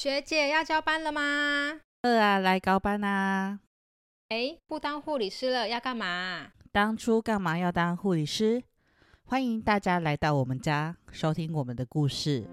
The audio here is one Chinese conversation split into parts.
学姐要交班了吗？二啊，来高班啊！哎，不当护理师了，要干嘛？当初干嘛要当护理师？欢迎大家来到我们家，收听我们的故事。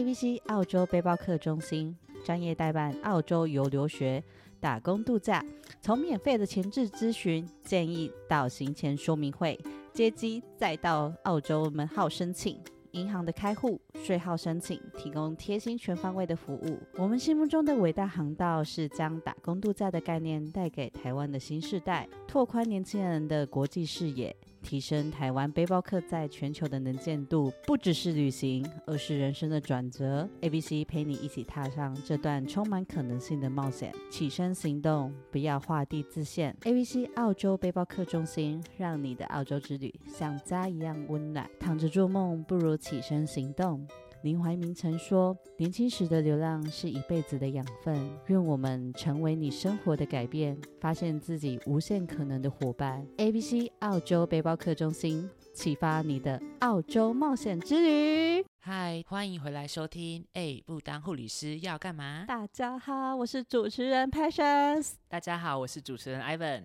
ABC 澳洲背包客中心专业代办澳洲游留学、打工度假，从免费的前置咨询建议到行前说明会，接机再到澳洲门号申请、银行的开户、税号申请，提供贴心全方位的服务。我们心目中的伟大航道是将打工度假的概念带给台湾的新世代，拓宽年轻人的国际视野。提升台湾背包客在全球的能见度，不只是旅行，而是人生的转折。A B C 陪你一起踏上这段充满可能性的冒险，起身行动，不要画地自限。A B C 澳洲背包客中心，让你的澳洲之旅像家一样温暖。躺着做梦，不如起身行动。林怀民曾说：“年轻时的流浪是一辈子的养分。”愿我们成为你生活的改变，发现自己无限可能的伙伴。A B C 澳洲背包客中心，启发你的澳洲冒险之旅。嗨，欢迎回来收听。哎，不当护理师要干嘛？大家好，我是主持人 Patience。大家好，我是主持人 Ivan。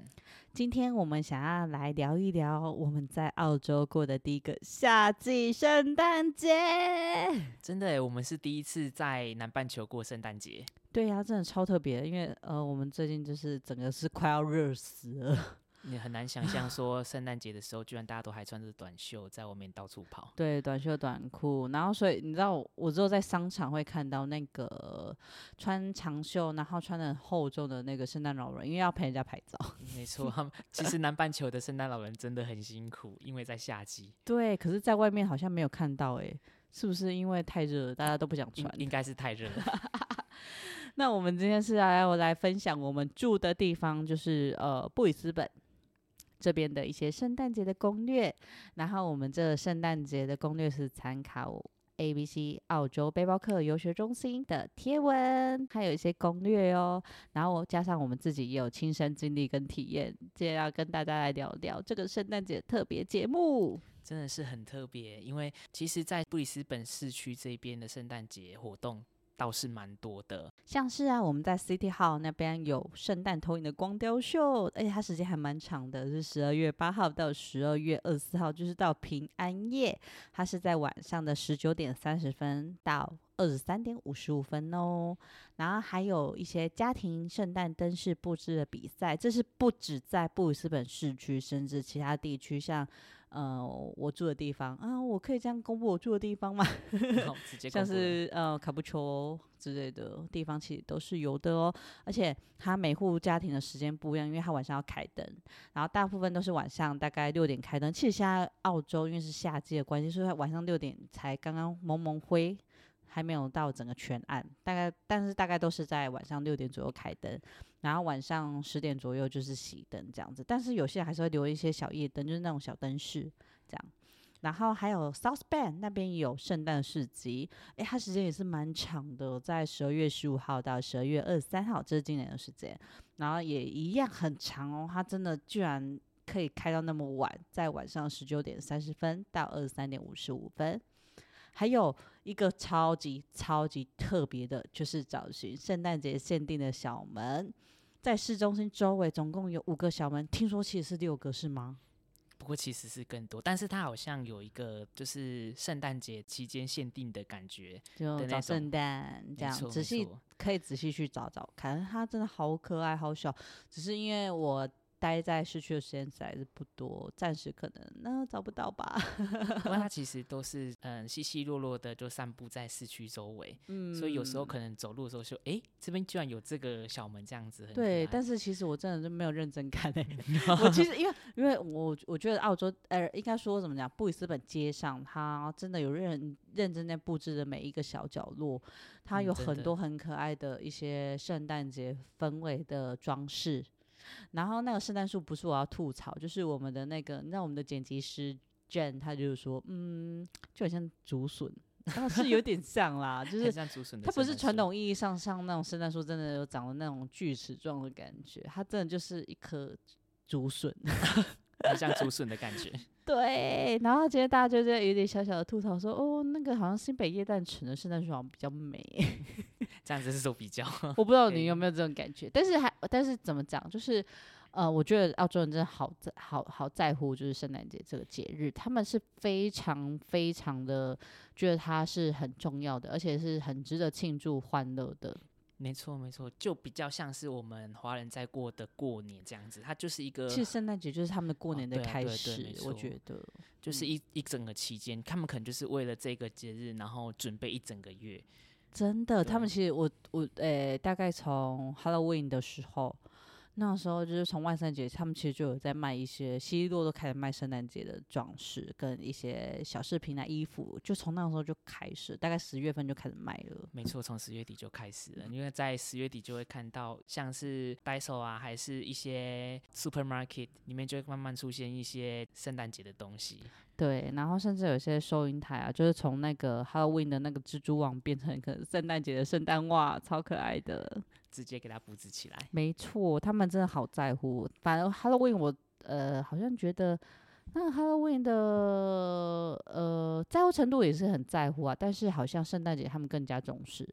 今天我们想要来聊一聊我们在澳洲过的第一个夏季圣诞节。真的，我们是第一次在南半球过圣诞节。对呀，真的超特别，因为呃，我们最近就是整个是快要热死了。你很难想象，说圣诞节的时候，居然大家都还穿着短袖在外面到处跑。对，短袖短裤，然后所以你知道，我只有在商场会看到那个穿长袖，然后穿的厚重的那个圣诞老人，因为要陪人家拍照。没错，他们其实南半球的圣诞老人真的很辛苦，因为在夏季。对，可是在外面好像没有看到，哎，是不是因为太热，大家都不想穿？应该是太热了。那我们今天是来我来分享我们住的地方，就是呃布里斯本。这边的一些圣诞节的攻略，然后我们这圣诞节的攻略是参考 A B C 澳洲背包客游学中心的贴文，还有一些攻略哦。然后加上我们自己也有亲身经历跟体验，今天要跟大家来聊聊这个圣诞节特别节目，真的是很特别。因为其实，在布里斯本市区这边的圣诞节活动。倒是蛮多的，像是啊，我们在 City Hall 那边有圣诞投影的光雕秀，而且它时间还蛮长的，是十二月八号到十二月二十四号，就是到平安夜，它是在晚上的十九点三十分到二十三点五十五分哦。然后还有一些家庭圣诞灯饰布置的比赛，这是不止在布里斯本市区，甚至其他地区，像。呃，我住的地方啊，我可以这样公布我住的地方吗？像是呃卡布丘之类的地方，其实都是有的哦。而且它每户家庭的时间不一样，因为它晚上要开灯，然后大部分都是晚上大概六点开灯。其实现在澳洲因为是夏季的关系，所以它晚上六点才刚刚蒙蒙灰。还没有到整个全暗，大概但是大概都是在晚上六点左右开灯，然后晚上十点左右就是熄灯这样子。但是有些还是会留一些小夜灯，就是那种小灯饰这样。然后还有 South Bend 那边有圣诞市集，诶，它时间也是蛮长的，在十二月十五号到十二月二十三号，这是今年的时间。然后也一样很长哦，它真的居然可以开到那么晚，在晚上十九点三十分到二十三点五十五分。还有一个超级超级特别的，就是找寻圣诞节限定的小门，在市中心周围总共有五个小门，听说其实是六个，是吗？不过其实是更多，但是它好像有一个就是圣诞节期间限定的感觉，就找圣诞这样，仔细可以仔细去找找看，它真的好可爱，好小，只是因为我。待在市区的时间实在是不多，暂时可能那找不到吧。因为它其实都是嗯稀稀落落的，就散布在市区周围，嗯，所以有时候可能走路的时候说，哎，这边居然有这个小门这样子。对，但是其实我真的是没有认真看诶。我其实因为因为我我觉得澳洲呃应该说怎么讲，布里斯本街上它真的有认认真在布置的每一个小角落，它有很多很可爱的一些圣诞节氛围的装饰。然后那个圣诞树不是我要吐槽，就是我们的那个，那我们的剪辑师 Jen，他就是说，嗯，就很像竹笋，但是有点像啦，就 是很像竹笋的它不是传统意义上像那种圣诞树真的有长的那种锯齿状的感觉，它真的就是一颗竹笋。很像竹笋的感觉。对，然后今天大家就在有点小小的吐槽说，哦，那个好像新北夜诞城的圣诞树好像比较美。这样子是做比较。我不知道你有没有这种感觉，但是还但是怎么讲，就是呃，我觉得澳洲人真的好在好好在乎就是圣诞节这个节日，他们是非常非常的觉得它是很重要的，而且是很值得庆祝欢乐的。没错没错，就比较像是我们华人在过的过年这样子，它就是一个其实圣诞节就是他们过哦年的开始，我觉得。就是一一整个期间，他们可能就是为了这个节日，然后准备一整个月。真的，他们其实我我诶、大概从 Halloween 的时候，那时候就是从万圣节，他们其实就有在卖一些，西利洛都开始卖圣诞节的装饰跟一些小饰品啊、衣服，就从那个时候就开始，大概十月份就开始卖了。没错，从十月底就开始了，因为在十月底就会看到像是 Daiso 啊，还是一些 supermarket 里面就会慢慢出现一些圣诞节的东西。对，然后甚至有些收银台啊，就是从那个 Halloween 的那个蜘蛛网变成可能 圣诞节的圣诞袜，超可爱的。直接给它布置起来。没错，他们真的好在乎。反正 Halloween 我呃好像觉得那个 Halloween 的呃在乎程度也是很在乎啊，但是好像圣诞节他们更加重视，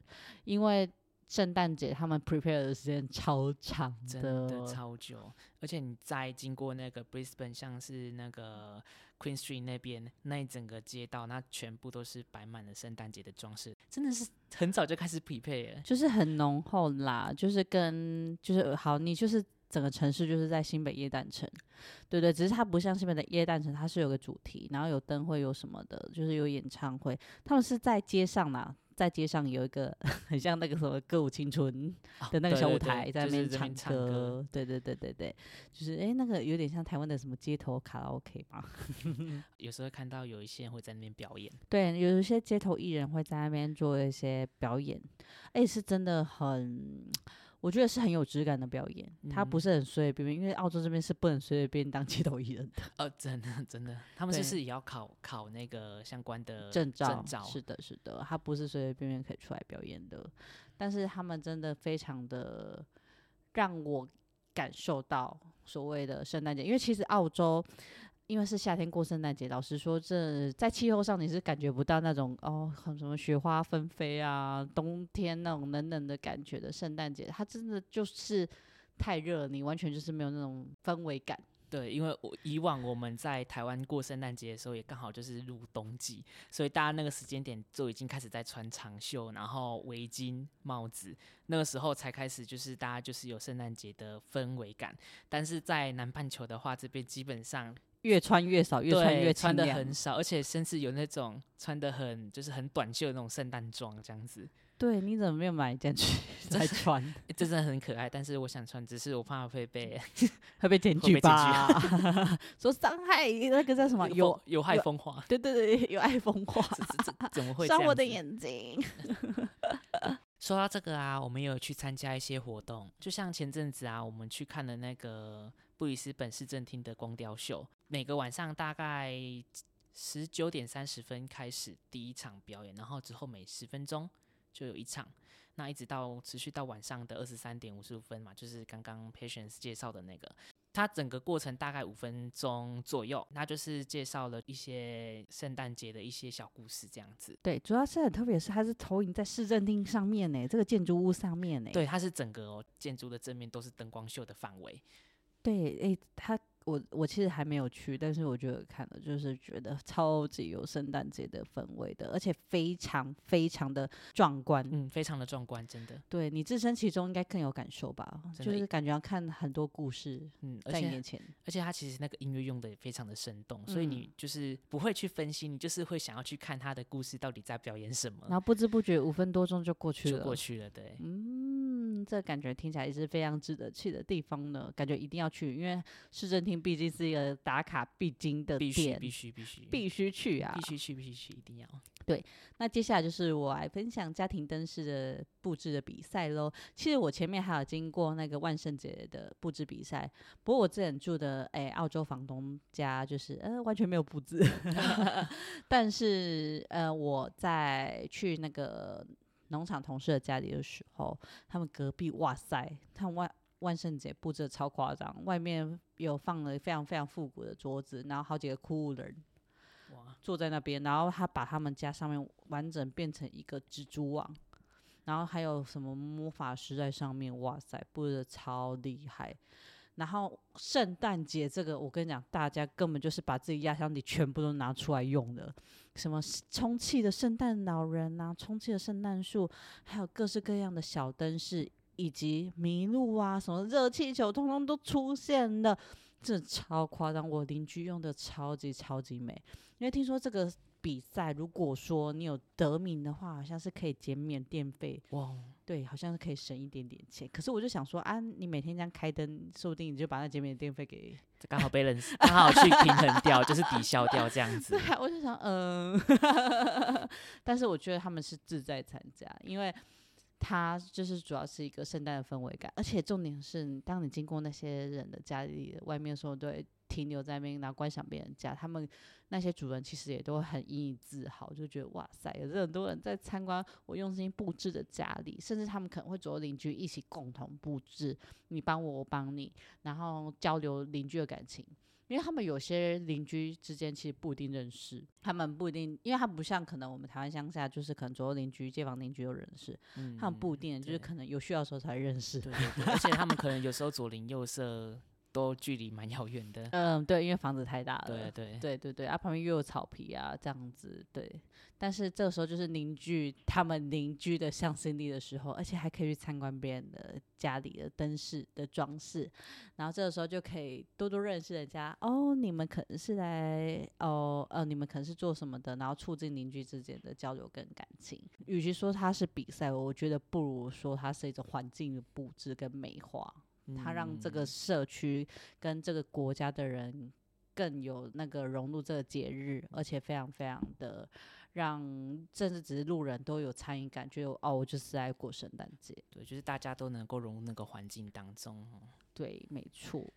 因为圣诞节他们 prepare 的时间超长真的超久，而且你在经过那个 Brisbane，像是那个 Queen Street 那边那一整个街道，那全部都是摆满了圣诞节的装饰，真的是很早就开始匹配了。就是很浓厚啦，就是跟就是好，你就是整个城市就是在新北耶诞城，对对，只是它不像新北的耶诞城，它是有个主题，然后有灯会有什么的，就是有演唱会，他们是在街上啦。在街上有一个 很像那个什么歌舞青春哦的那个小舞台，在那边唱歌歌，对对对对对，就是诶，那个有点像台湾的什么街头卡拉 OK 吧？有时候看到有一些人会在那边表演，对，有一些街头艺人会在那边做一些表演，哎，是真的很，我觉得是很有质感的表演。他不嗯是很随随便便，因为澳洲这边是不能随随便当街头艺人的哦，真的真的，他 们对就是也要考考那个相关的证照。证照，是的，是的，他不是随随便便可以出来表演的。但是他们真的非常的让我感受到所谓的圣诞节，因为其实澳洲。因为是夏天过圣诞节，老实说，这在气候上你是感觉不到那种哦，很什么雪花纷飞啊，冬天那种冷冷的感觉的圣诞节，它真的就是太热，你完全就是没有那种氛围感。对，因为我以往我们在台湾过圣诞节的时候，也刚好就是入冬季，所以大家那个时间点就已经开始在穿长袖，然后围巾、帽子，那个时候才开始就是大家就是有圣诞节的氛围感。但是在南半球的话，这边基本上越穿越少，越穿越穿的很少，而且甚至有那种穿的很就是很短袖的那种圣诞装这样子，对，你怎么没有买一件去再穿？这真的很可爱。但是我想穿，只是我怕会被 会被检举吧？说伤害那个叫什么？有有害有风化，对对对，有害风化，怎么会这伤我的眼睛。说到这个啊，我们也有去参加一些活动，就像前阵子啊，我们去看了那个布里斯本市政厅的光雕秀，每个晚上大概十九点三十分开始第一场表演，然后之后每十分钟就有一场，那一直到持续到晚上的二十三点五十五分嘛，就是刚刚 Patience 介绍的那个。它整个过程大概五分钟左右，那就是介绍了一些圣诞节的一些小故事，这样子。对，主要是很特别，是它是投影在市政厅上面呢，这个建筑物上面呢。对，它是整个、哦、建筑的正面都是灯光秀的范围。对，诶，它我我其实还没有去，但是我觉得看了就是觉得超级有圣诞节的氛围的，而且非常非常的壮观。嗯，非常的壮观，真的。对你置身其中应该更有感受吧？就是感觉要看很多故事嗯，在你眼前。而且它其实那个音乐用的也非常的生动，所以你嗯就是不会去分析，你就是会想要去看他的故事到底在表演什么然，后不知不觉五分多钟就过去了，就过去了。对，嗯，嗯，这感觉听起来也是非常值得去的地方呢，感觉一定要去，因为市政厅毕竟是一个打卡必经的必须必须必须去啊，必须去必须去，一定要。对那接下来就是我来分享家庭灯饰的布置的比赛喽。其实我前面还有经过那个万圣节的布置比赛，不过我之前住的诶、澳洲房东家就是呃完全没有布置，但是呃我在去那个农场同事的家里的时候，他们隔壁哇塞，他们万万圣节布置的超夸张，外面有放了非常非常复古的桌子，然后好几个酷人。坐在那边，然后他把他们家上面完整变成一个蜘蛛网，然后还有什么魔法师在上面，哇塞，布置的超厉害。然后圣诞节这个，我跟你讲，大家根本就是把自己压箱底全部都拿出来用的，什么充气的圣诞老人啊，充气的圣诞树，还有各式各样的小灯饰，以及麋鹿啊，什么热气球，通通都出现了。这超夸张，我邻居用的超级超级美。因为听说这个比赛，如果说你有得名的话，好像是可以减免电费，哇，对，好像是可以省一点点钱。可是我就想说啊，你每天这样开灯，说不定你就把那减免电费给……刚好被人 刚好去平衡掉，就是抵消掉这样子 对。啊，我就想，嗯，但是我觉得他们是志在参加，因为它就是主要是一个圣诞的氛围感，而且重点是，当你经过那些人的家里外面的时候，对。停留在那边，然后观赏别人家，他们那些主人其实也都很引以自豪，就觉得哇塞，有这很多人在参观我用心布置的家里，甚至他们可能会走邻居一起共同布置，你帮我，我帮你，然后交流邻居的感情。因为他们有些邻居之间其实不一定认识，他们不一定，因为他不像可能我们台湾乡下，就是可能左右邻居、街坊邻居都认识，嗯他们不一定，就是可能有需要的时候才认识。对对对，而且他们可能有时候左邻右舍都距离蛮遥远的。嗯，对，因为房子太大了。对对对对对，啊，旁边又有草皮啊，这样子，对。但是这个时候就是凝聚他们邻居的向心力的时候，而且还可以去参观别人的家里的灯饰的装饰，然后这个时候就可以多多认识人家。哦，你们可能是来哦呃，你们可能是做什么的，然后促进邻居之间的交流跟感情。与其说它是比赛，我觉得不如说它是一种环境的布置跟美化。它让这个嗯社区跟这个国家的人更有那个融入这个节日，而且非常非常的让甚至只是路人都有参与感，觉得哦，我就是在过圣诞节。对，就是大家都能够融入那个环境当中哦。对，没错。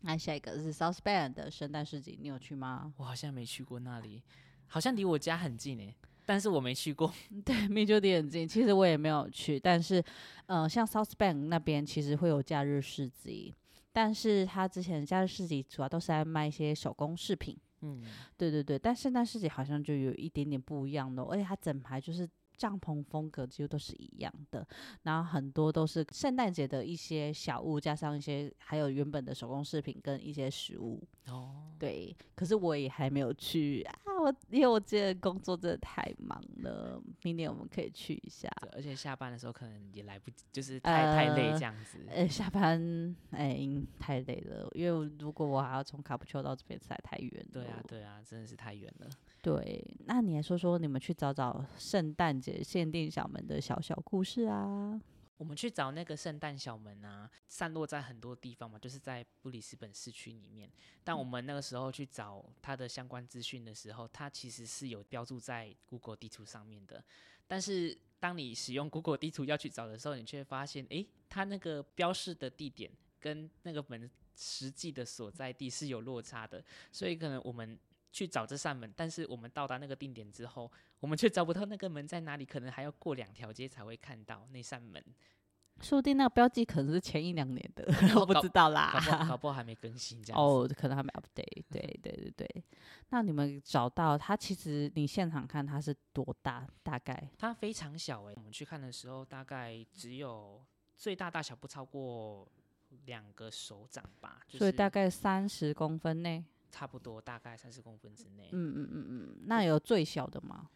那下一个是 South Bend 的圣诞市集，你有去吗？我好像没去过那里，好像离我家很近诶，但是我没去过。对，密就离很近。其实我也没有去，但是，呃，像 South Bank 那边其实会有假日市集，但是他之前的假日市集主要都是在卖一些手工饰品。嗯，对对对，但圣诞市集好像就有一点点不一样的哦、而且它整排就是帐篷风格几乎都是一样的，然后很多都是圣诞节的一些小物，加上一些还有原本的手工饰品跟一些食物。哦，对，可是我也还没有去啊，我因为我今天工作真的太忙了，明年我们可以去一下。对，而且下班的时候可能也来不及，就是太、太累呃这样子。呃，下班哎、太累了，因为如果我还要从卡布丘到这边，实在太远了。对啊，对啊，真的是太远了。对，那你来说说你们去找找圣诞节限定小门的小小故事啊？我们去找那个圣诞小门啊，散落在很多地方嘛，就是在布里斯本市区里面。但我们那个时候去找它的相关资讯的时候，它其实是有标注在 Google 地图上面的。但是当你使用 Google 地图要去找的时候，你却发现，诶，它那个标示的地点跟那个门实际的所在地是有落差的，所以可能我们去找这扇门，但是我们到达那个定点之后，我们却找不到那个门在哪里，可能还要过两条街才会看到那扇门。说不定那个标记可能是前一两年的，我不知道搞不好搞啦。不好还没更新这样子。哦，可能还没 update。对对对对，那你们找到它，其实你现场看它是多大？大概它非常小诶、我们去看的时候大概只有最大大小不超过两个手掌吧，就是所以大概三十公分内。差不多大概三十公分之内。嗯嗯嗯嗯，那有最小的吗？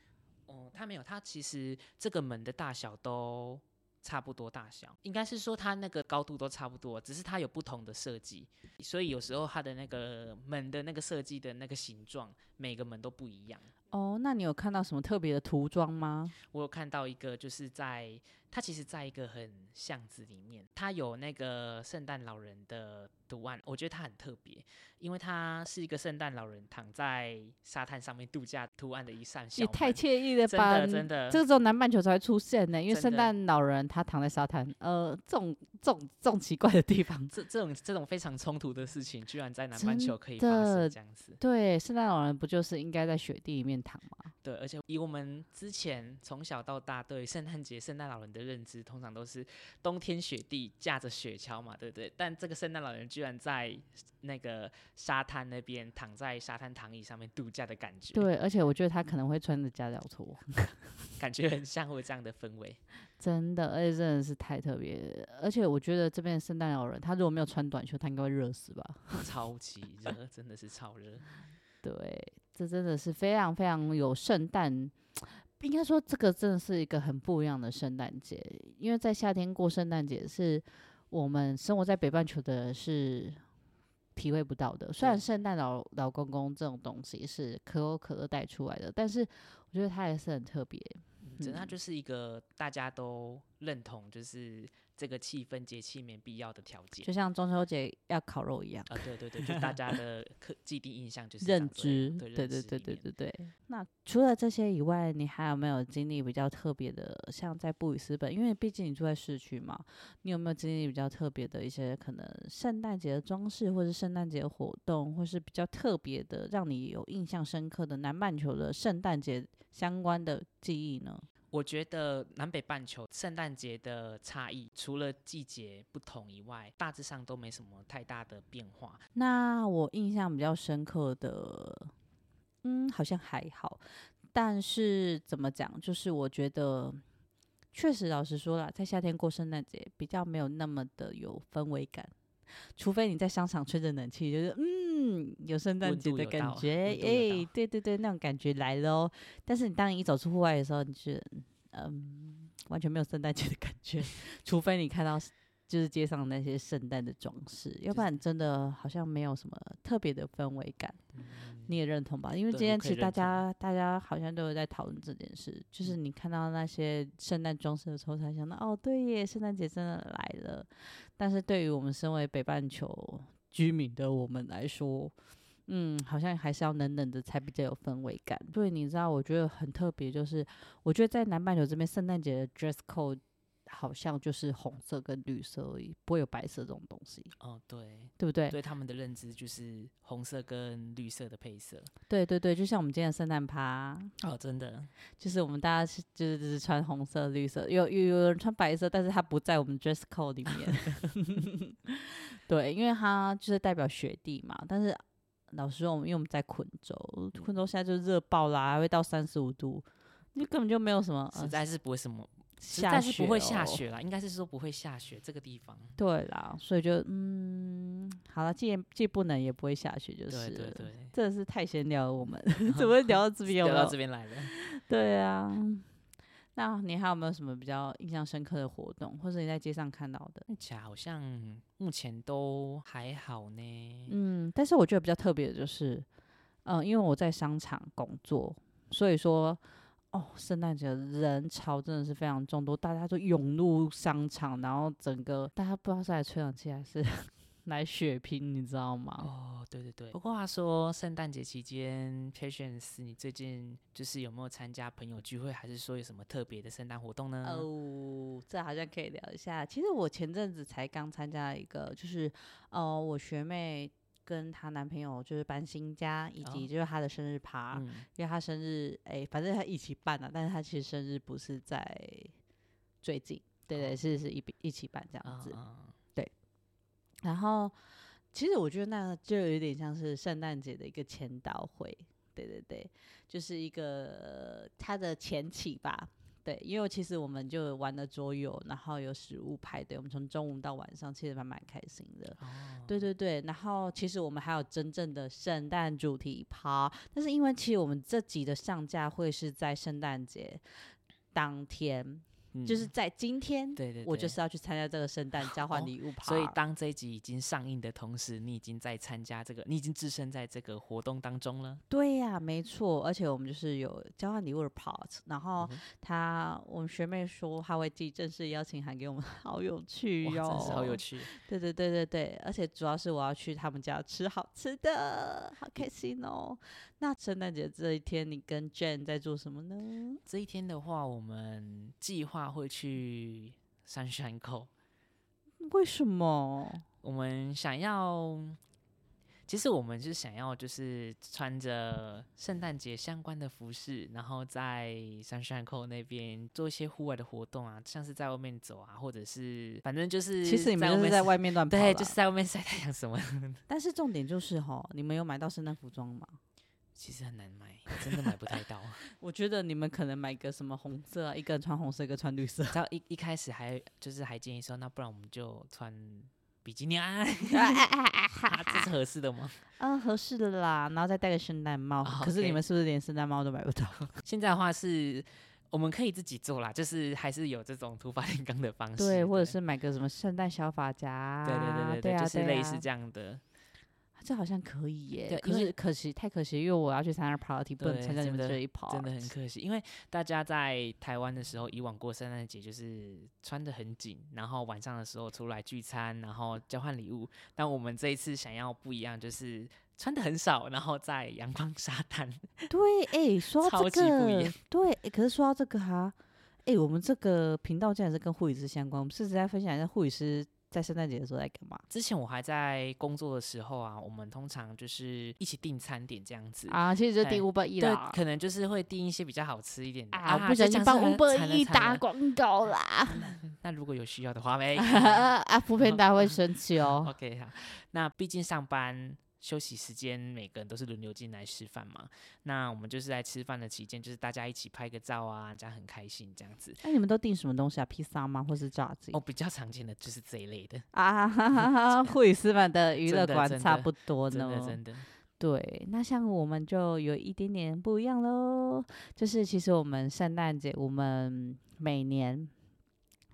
哦，它没有，它其实这个门的大小都差不多大小，应该是说它那个高度都差不多，只是它有不同的设计，所以有时候它的那个门的那个设计的那个形状每个门都不一样。哦，那你有看到什么特别的涂装吗？我有看到一个，就是在它其实在一个很巷子里面，它有那个圣诞老人的图案，我觉得它很特别，因为它是一个圣诞老人躺在沙滩上面度假图案的一扇小门，也太惬意了真吧！的真的这个只有南半球才会出现呢，因为圣诞老人他躺在沙滩，呃，这种这种这种奇怪的地方，这这种这种非常冲突的事情，居然在南半球可以发生这样子。对，圣诞老人不就是应该在雪地里面躺吗？对，而且以我们之前从小到大对圣诞节、圣诞老人的认知，通常都是冬天雪地架着雪橇嘛，对不对？但这个圣诞老人居然在那个沙滩那边躺在沙滩躺椅上面度假的感觉，对，而且我觉得他可能会穿着夹脚拖，感觉很像会有这样的氛围。真的，而且真的是太特别。而且我觉得这边的圣诞老人，他如果没有穿短袖，他应该会热死吧？超级热，真的是超热。对，这真的是非常非常有圣诞。应该说，这个真的是一个很不一样的圣诞节，因为在夏天过圣诞节是我们生活在北半球的人是体会不到的。虽然对圣诞老老公公这种东西是可口可乐带出来的，但是我觉得它也是很特别。嗯，真的它嗯就是一个大家都认同，就是这个气氛节气里面必要的条件就。像中秋节要烤肉一样。啊，对对对，就大家的 刻既定印象就是认知，对认对对对对对对。那除了这些以外，你还有没有经历比较特别的？像在布里斯本，因为毕竟你住在市区嘛，你有没有经历比较特别的一些可能圣诞节的装饰，或是圣诞节的活动，或是比较特别的让你有印象深刻的南半球的圣诞节相关的记忆呢？我觉得南北半球圣诞节的差异，除了季节不同以外，大致上都没什么太大的变化。那我印象比较深刻的，嗯，好像还好，但是怎么讲，就是我觉得确实，老实说啦，在夏天过圣诞节比较没有那么的有氛围感，除非你在商场吹着冷气，就是嗯，有圣诞节的感觉，哎、到对对对，那种感觉来了哦。但是你当你一走出户外的时候，你是嗯，完全没有圣诞节的感觉，除非你看到就是街上那些圣诞的装饰，要不然真的好像没有什么特别的氛围感。你也认同吧？因为今天其实大家大家好像都有在讨论这件事，就是你看到那些圣诞装饰的时候，才想到哦，对耶，圣诞节真的来了。但是对于我们身为北半球居民的我们来说，嗯，好像还是要冷冷的才比较有氛围感。所以你知道，我觉得很特别，就是我觉得在南半球这边，圣诞节的 dress code 好像就是红色跟绿色而已，不会有白色这种东西，哦，对，对不对？对他们的认知就是红色跟绿色的配色。对对对，就像我们今天的圣诞趴，哦，真的，就是我们大家是就是只是穿红色、绿色，有有有人穿白色，但是他不在我们 dress code 里面。对，因为它就是代表雪地嘛。但是老实说，我们因为我们在昆州，昆州现在就热爆啦，还会到三十五度，你根本就没有什么、呃实在是不会什么，实下在是不会下雪啦，应该是说不会下雪这个地方。对啦，所以就嗯，好了，既然既不能也不会下雪，就是了对对对，真的是太闲聊了，我们 怎么会聊到这边？聊到这边来了。对啊，那你还有没有什么比较印象深刻的活动，或者你在街上看到的？看起好像目前都还好呢。嗯，但是我觉得比较特别的就是，嗯、因为我在商场工作，所以说，哦，圣诞节人潮真的是非常众多，大家都涌入商场，然后整个大家不知道是来吹冷气还是 来血拼，你知道吗？哦，对对对。不过话说，圣诞节期间，Patience，你最近就是有没有参加朋友聚会，还是说有什么特别的圣诞活动呢？哦，这好像可以聊一下。其实我前阵子才刚参加一个，就是呃，我学妹跟她男朋友就是搬新家，以及哦就是她的生日趴，嗯，因为她生日，哎、反正她一起办了、但是她其实生日不是在最近，对对，哦是是一一起办这样子。啊啊然后其实我觉得那就有点像是圣诞节的一个签到会，对对对，就是一个它的前期吧。对，因为其实我们就玩了桌游，然后有食物派对，我们从中午到晚上，其实还蛮开心的。哦，对对对，然后其实我们还有真正的圣诞主题趴，但是因为其实我们这集的上架会是在圣诞节当天，就是在今天，对对，我就是要去参加这个圣诞交换哦礼物趴。所以当这一集已经上映的同时，你已经在参加这个，你已经置身在这个活动当中了。对呀、没错，而且我们就是有交换礼物的 part，然后他、我们学妹说她会寄正式邀请函给我们，好有趣哇，哟、真是好有趣。对对对对对，而且主要是我要去他们家吃好吃的，好开心哦。那圣诞节这一天，你跟 Jane 在做什么呢？这一天的话，我们计划会去山山口。为什么？我们想要，其实我们是想要，就是穿着圣诞节相关的服饰，然后在山山口那边做一些户外的活动啊，像是在外面走啊，或者是反正就是其实你们就是在在外面乱跑，对，就是在外面晒太阳什么的。但是重点就是哈，你们有买到圣诞服装吗？其实很难买，真的买不太到。我觉得你们可能买个什么红色啊，一个人穿红色，一个穿绿色。到一一开始还就是还建议说，那不然我们就穿比基尼 啊，这是合适的吗？嗯，合适的啦，然后再戴个圣诞帽。哦可是你们是不是连圣诞帽都买不到？现在的话是，我们可以自己做啦，就是还是有这种土法炼钢的方式，对，或者是买个什么圣诞小发夹对。对对对对啊，就是类似这样的。这好像可以耶。对可是可惜太可惜，因为我要去参加 party，不能对参加你们这一跑。真的很可惜，因为大家在台湾的时候，以往过圣诞节就是穿的很紧，然后晚上的时候出来聚餐，然后交换礼物。但我们这一次想要不一样，就是穿的很少，然后在阳光沙滩。对，哎、说到超这个对、诶可是说到这个哈，哎、我们这个频道竟然是跟护理师相关，我们是不是在分享一下护理师在圣诞节的时候在干嘛之前我还在工作的时候啊，我们通常就是一起订餐点这样子。啊？其实就哎第五百亿对啦，。可能就是会订一些比较好吃一点的啊，不小心帮五百亿打过。广告啦！那如果有需要的话，没 啊，福片大会生气哦。OK 哈。那毕竟上班休息时间，每个人都是轮流进来吃饭嘛。那我们就是在吃饭的期间，就是大家一起拍个照啊，这样很开心这样子。那你们都订什么东西啊？披萨吗？或是炸鸡哦，？比较常见的就是这一类的，啊，哈哈哈护理师们的娱乐馆差不多真的呢。真的。对，那像我们就有一点点不一样喽，就是其实我们圣诞节，我们每年。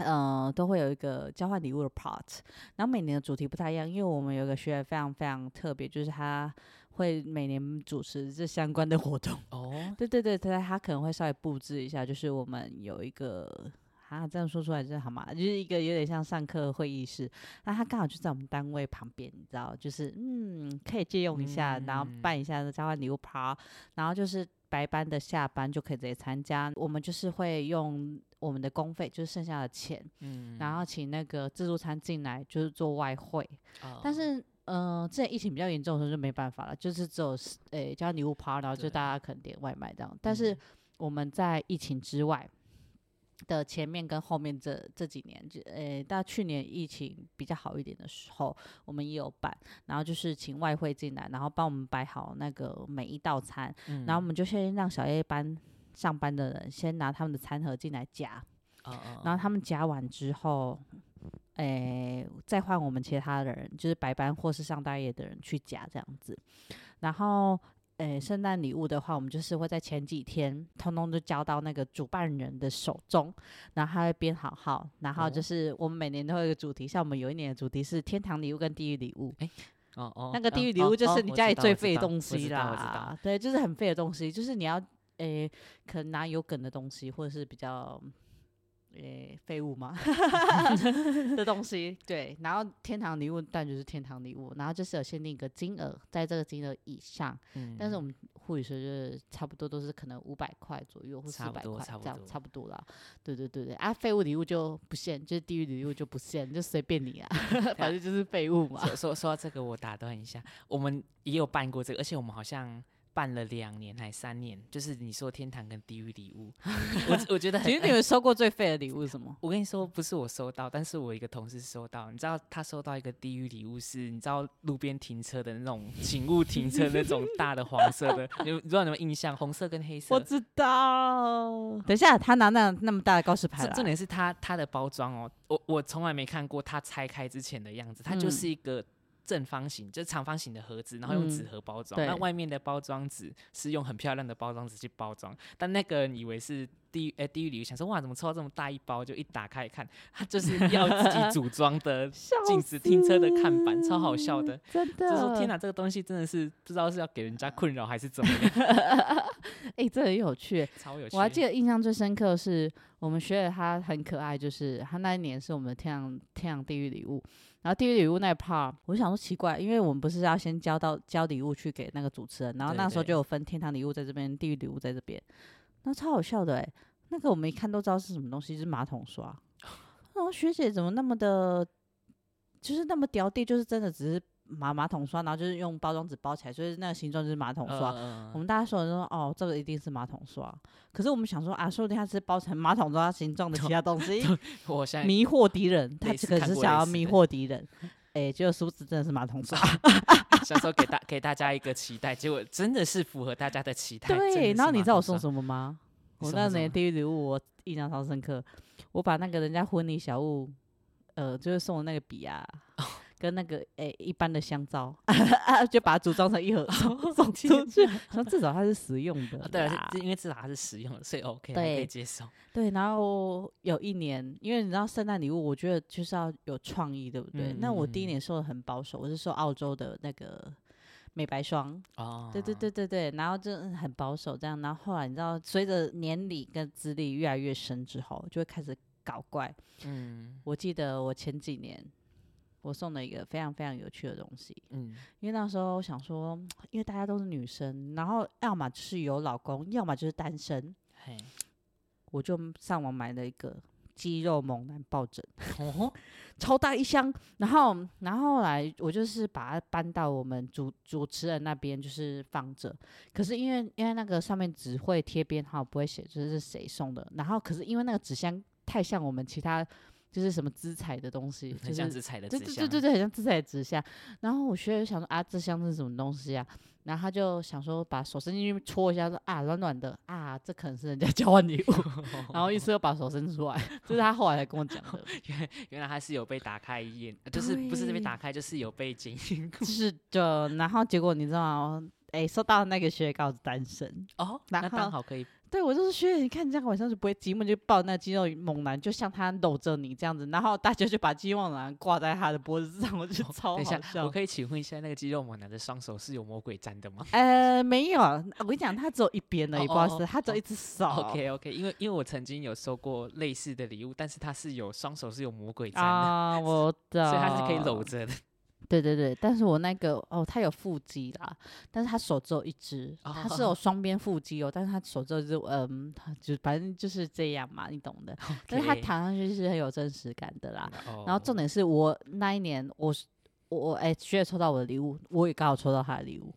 呃，都会有一个交换礼物的 part，然后每年的主题不太一样，因为我们有一个学员非常非常特别，就是他会每年主持这相关的活动。哦，对对对，他他可能会稍微布置一下，就是我们有一个啊，这样说出来真的好嘛，就是一个有点像上课会议室，那他刚好就在我们单位旁边，你知道，就是嗯，可以借用一下，然后嗯。办一下交换礼物 part，，然后就是白班的下班就可以直接参加，我们就是会用我们的公费，就是剩下的钱，嗯。然后请那个自助餐进来，就是做外汇，哦。但是，呃，之前疫情比较严重的时候就没办法了，就是只有是诶交换礼物趴，然后就大家可能点外卖这样。但是嗯。我们在疫情之外的前面跟后面这这几年，就诶，到去年疫情比较好一点的时候，我们也有办，然后就是请外汇进来，然后帮我们摆好那个每一道餐，嗯。然后我们就先让小 A 班上班的人先拿他们的餐盒进来夹，哦哦然后他们夹完之后，诶、再换我们其他的人，就是白班或是上大夜的人去夹这样子。然后，诶、圣诞礼物的话，我们就是会在前几天通通都交到那个主办人的手中，然后他会编好号，然后就哦。是我们每年都会有一个主题，像我们有一年的主题是天堂礼物跟地狱礼物。哦哦，那个地狱嗯礼物就哦是你家里最废的东西啦，对，就是很废的东西，就是你要诶、可能拿有梗的东西，或者是比较诶、废物嘛 的东西，对。然后天堂礼物当然就是天堂礼物，然后就是有限定一个金额，在这个金额以上，嗯但是我们护理师就是差不多都是可能五百块左右或四百块这样差不多差不多啦。对对对对啊，废物礼物就不限，就是地狱礼物就不限，就随便你啊，反正就是废物嘛。说说说到这个，我打断一下，我们也有办过这个，而且我们好像办了两年还三年，就是你说天堂跟地狱礼物，我我觉得很其实你们收过最废的礼物是什么？我跟你说，不是我收到，但是我一个同事收到。你知道他收到一个地狱礼物是，你知道路边停车的那种请勿停车那种大的黄色的，你你知道你们印象？红色跟黑色。我知道。等一下，他拿那那么大的告示牌，重重点是他他的包装哦，我我从来没看过他拆开之前的样子，它就嗯是一个正方形，就是长方形的盒子，然后用纸嗯盒包装。那对外面的包装纸是用很漂亮的包装纸去包装，但那个人以为是地狱，哎、地狱礼物，想说哇，怎么抽到这么大一包？就一打开一看，它就是要自己组装的 笑禁止停车的看板，超好笑的。真的。就说天哪，这个东西真的是不知道是要给人家困扰还是怎么样，哎、这很有趣。超有趣。我还记得印象最深刻的是我们学的他很可爱，就是他那一年是我们的天堂天堂地狱礼物。然后地狱礼物那一 part，我就想说奇怪，因为我们不是要先交到交礼物去给那个主持人，然后那时候就有分天堂礼物在这边，地狱礼物在这边，那超好笑的哎、那个我们一看都知道是什么东西，是马桶刷。然后学姐怎么那么的，就是那么屌地，就是真的只是马马桶刷，然后就是用包装纸包起来，所以那个形状就是马桶刷。嗯我们大家所有人都说哦，这个一定是马桶刷。可是我们想说啊，说不定它是包成马桶刷形状的其他东西，我现在迷惑敌人。他类似看这个是想要迷惑敌人。哎、结果殊不知真的是马桶刷。想说给大给大家一个期待，结果真的是符合大家的期待。对，然后你知道我送？什么吗？我那年送了什么地狱礼物我印象超深刻，我把那个人家婚礼小物，呃，就是送的那个笔啊。哦跟那个诶、一般的香皂，就把它组装成一盒送 送出去，然后至少它是实用的啊对啊，因为至少它是实用的，所以 OK 还可以接受。对，然后有一年，因为你知道圣诞礼物，我觉得就是要有创意，对不对？嗯那我第一嗯年收的很保守，我是收澳洲的那个美白霜，哦，对对对对对，然后就嗯很保守这样，然后后来你知道，随着年龄跟资历越来越深之后，就会开始搞怪。嗯我记得我前几年。我送了一个非常非常有趣的东西，嗯，因为那时候想说，因为大家都是女生，然后要么就是有老公，要么就是单身，嘿，我就上网买了一个肌肉猛男抱枕，哦，超大一箱。然后，然后后来我就是把它搬到我们主主持人那边，就是放着。可是因为因为那个上面只会贴编号，不会写这是谁送的。然后，可是因为那个纸箱太像我们其他就是什么资彩的东西，就是很像紫彩的对纸箱，对对对对，很像自彩的纸箱。然后我学姐就想说啊，这箱是什么东西啊？然后他就想说把手伸进去戳一下，说啊软软的啊，这可能是人家 交换礼物。然后一次 又把手伸出来，这是他后来才跟我讲的。原原来它是有被打开一眼，呃就是不是被对打开，就是有被检验。是的，然后结果你知道吗？哎，收到那个学姐告诉单身，哦，那刚好可以，对我就是学姐，你看你这样晚上就不会寂寞，就抱那肌肉猛男，就像他搂着你这样子，然后大家就把肌肉猛男挂在他的脖子上，我就超等一下，好笑我。可以请问一下，那个肌肉猛男的双手是有魔鬼粘的吗呃，没有，我跟你讲，他只有一边而已，哦不好意思，哦他只有一只手。？OK OK，因为因为我曾经有收过类似的礼物，但是他是有双手是有魔鬼粘的，啊，我的，所以他是可以搂。着的。对对对，但是我那个哦，他有腹肌啦，但是他手只有一只，他是有哦双边腹肌哦，但是他手只有只，嗯，他就反正就是这样嘛，你懂的。但是他躺上去是很有真实感的啦。哦然后重点是我那一年我是我我哎，学姐抽到我的礼物，我也刚好抽到她的礼物。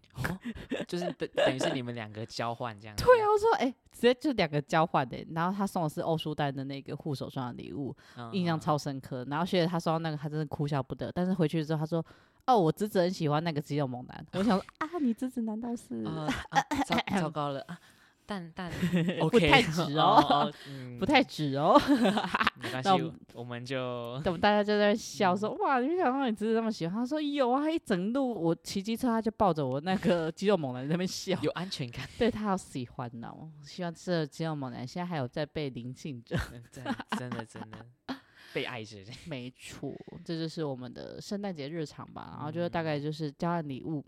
就是等等于是你们两个交换这样。对啊，，我说哎，直接就两个交换的，然后他送的是欧舒丹的那个护手霜的礼物，印象嗯超深刻。然后学姐她收到那个，她真的哭笑不得。但是回去之后，她说：“哦，我侄子很喜欢那个肌肉猛男。”我想说啊，你侄子难道是、呃啊糟 糟糕了啊！但但 不 OK 太直哦 不太直哦？没关那我系，我们就等大家就在笑说：“哇，没想到你侄子那么喜欢？”他说：“有啊，一整路我骑机车，他就抱着我那个肌肉猛男在那边笑。有安全感。对他好喜欢哦，希望这肌肉猛男现在还有在被灵性着。嗯真真的真的被爱着。没错，这就是我们的圣诞节日常吧。然后就是大概就是交换礼物，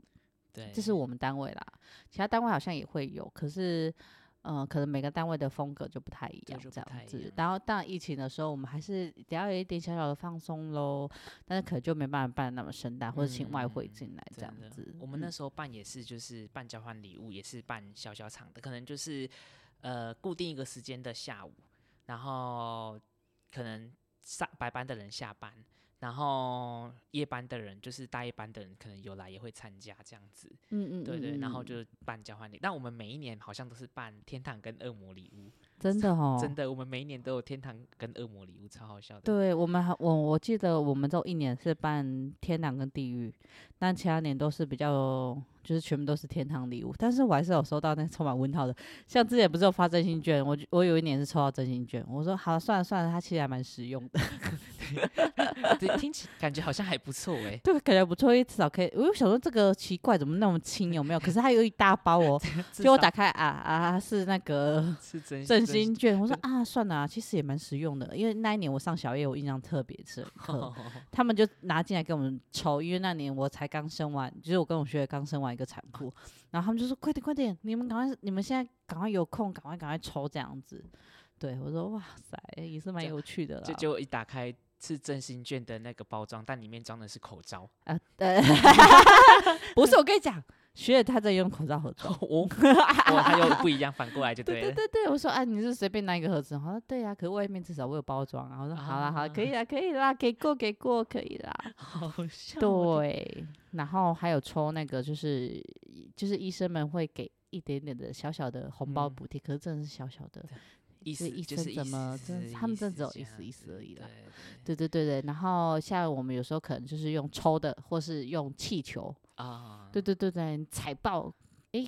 对，这是我们单位啦，其他单位好像也会有，可是，呃，可能每个单位的风格就不太一样，这样子。然后，当然疫情的时候，我们还是得要有一点小小的放松喽，但是可能就没办法办那么盛大，或者请外汇嗯进来这样子。我们嗯那时候办也是，就是办交换礼物，也是办小小场的，可能就是呃固定一个时间的下午，然后可能上白班的人下班，然后夜班的人就是大夜班的人可能有来也会参加这样子，嗯嗯，对对，嗯然后嗯就办交换礼，但我们每一年好像都是办天堂跟恶魔礼物，真的哦，真的，我们每一年都有天堂跟恶魔礼物，超好笑的。对我们还我我记得我们这一年是办天堂跟地狱，但其他年都是比较就是全部都是天堂礼物，但是我还是有收到那充满问号的，像之前不是有发真心券，我我有一年是抽到真心券，我说好算了算了，它其实还蛮实用的，对，听起感觉好像还不错哎。对，感觉不错，因为至少可以。我又想说这个奇怪，怎么那么轻，有没有？可是它有一大包哦。结果打开啊啊，是那个 是真振兴券。我说啊，算了，啊其实也蛮实用的。因为那一年我上小夜，我印象特别深刻。他们就拿进来给我们抽，因为那年我才刚生完，就是我跟我学姐刚生完一个产妇，然后他们就说快点快点，你们赶快，你们现在赶快有空，赶快赶快抽这样子。对我说哇塞，也是蛮有趣的啦。就就一打开是振兴券的那个包装，但里面装的是口罩啊。对，不是我跟你讲，学姐她在用口罩盒装，我我还有不一样，反过来就对了。对对对，我说啊，你是随便拿一个盒子？我说对呀，可是外面至少我有包装啊。我说好啦好，可以啦可以啦，给过给过可以啦。好笑。对，然后还有抽那个，就是就是医生们会给一点点的小小的红包补贴，可是真的是小小的。意思就是怎么，真他们真只有意思意思而已了。对对对对，然后像我们有时候可能就是用抽的，或是用气球啊。对对对对，彩爆，哎，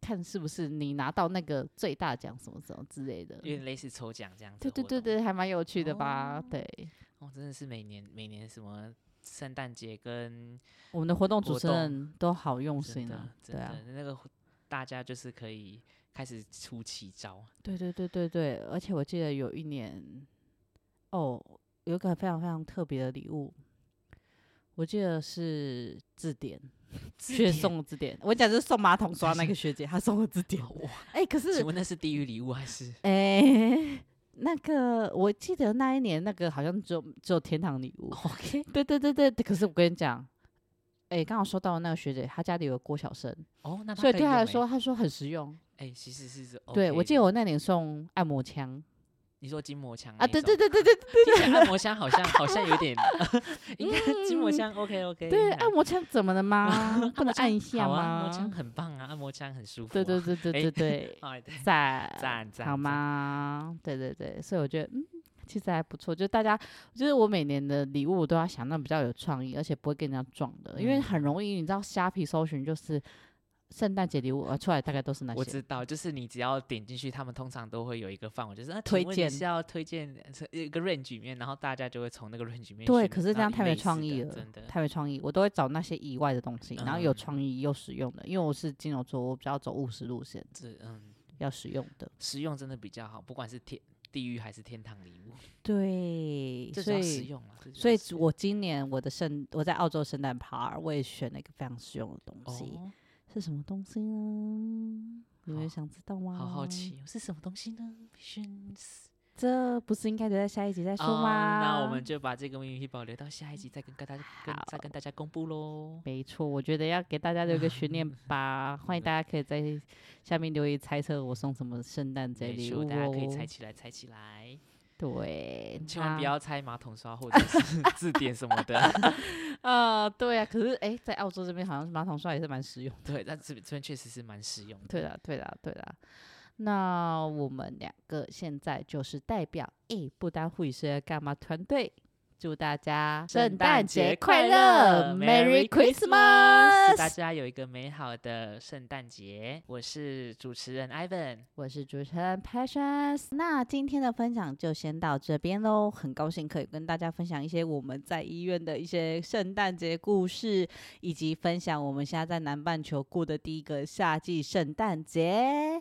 看是不是你拿到那个最大奖什么什么之类的，有点类似抽奖这样子。对对对对，还蛮有趣的吧？对。哦，真的是每年每年什么圣诞节跟我们的活动主持人都好用心啊。对啊，那个大家就是可以。开始出奇招，对对对对对，而且我记得有一年，哦，有一个非常非常特别的礼物，我记得是字典，学送字典。我讲是送马桶刷那个学姐，她送我字典。哇，哎，可是请问那是地狱礼物还是？哎，那个我记得那一年那个好像只有只有天堂礼物。OK，对对对对，可是我跟你讲。哎，刚好说到那个学姐，她家里有郭小生哦，那所以对她来说，她说很实用。哎，其实是是，对我记得我那年送按摩枪，你说筋膜枪啊？对对对对对对，按摩枪好像 好像有点，应该筋膜枪 OK OK。对，按摩枪怎么了吗？不能按一 下吗？按摩枪很棒啊，按摩枪很舒服。对对对对对对，赞赞赞，好吗？对对对，所以我觉得嗯。其实还不错，就大家，就是我每年的礼物都要想那比较有创意，而且不会跟人家撞的，因为很容易，你知道虾皮搜寻就是圣诞节礼物，出来大概都是那些。我知道，就是你只要点进去，他们通常都会有一个范围，就是推荐是要推荐一个 range 里面，然后大家就会从那个 range 里面。对，可是这样太没创意了，真的太没创意。我都会找那些以外的东西，然后有创意又实用的，因为我是金牛座，我比较走务实路线，是嗯，要实用的，实用真的比较好，不管是天。地狱还是天堂礼物？对，所以实用所以我今年我的圣我在澳洲圣诞趴，我也选了一个非常实用的东西，是什么东西呢？你们想知道吗？好好奇，是什么东西呢？这不是应该留在下一集再说吗？那我们就把这个秘密保留到下一集再跟大家跟再跟大家公布喽。没错，我觉得要给大家留个悬念吧。欢迎大家可以在下面留言猜测我送什么圣诞节礼物，大家可以猜起来，猜起来。对，千万不要拆马桶刷或者是字典什么的。啊，对啊，可是哎，在澳洲这边好像是马桶刷也是蛮实用。对，但这这边确实是蛮实用的。对啦，对啦，对啦。那我们两个现在就是代表诶，不丹护士干嘛团队，祝大家圣诞节快乐，Merry Christmas！祝大家有一个美好的圣诞节。我是主持人 Ivan，我是主持人 Passions。那今天的分享就先到这边喽，很高兴可以跟大家分享一些我们在医院的一些圣诞节故事，以及分享我们现在在南半球过的第一个夏季圣诞节。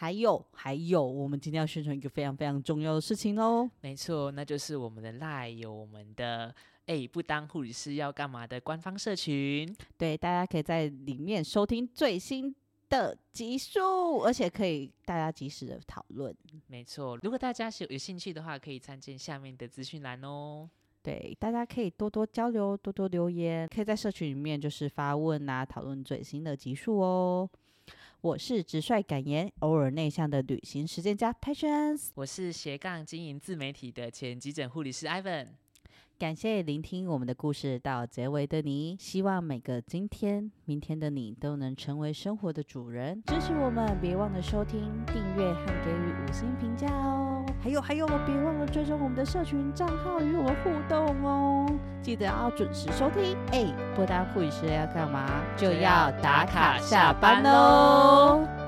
还有还有，我们今天要宣传一个非常非常重要的事情哦。没错，那就是我们的赖有我们的哎，不当护理师要干嘛的官方社群。对，大家可以在里面收听最新的集数，而且可以大家及时的讨论。没错，如果大家是有兴趣的话，可以参见下面的资讯栏哦。对，大家可以多多交流，多多留言，可以在社群里面就是发问啊，讨论最新的集数哦。我是直率敢言、偶尔内向的旅行实践家 Patience。我是斜杠经营自媒体的前急诊护理师 Ivan。感谢聆听我们的故事到结尾的你，希望每个今天、明天的你都能成为生活的主人。支持我们，别忘了收听、订阅和给予五星评价哦。还有还有，别忘了追踪我们的社群账号与我们互动哦。记得要准时收听。哎，不当护士要干嘛？就要打卡下班喽。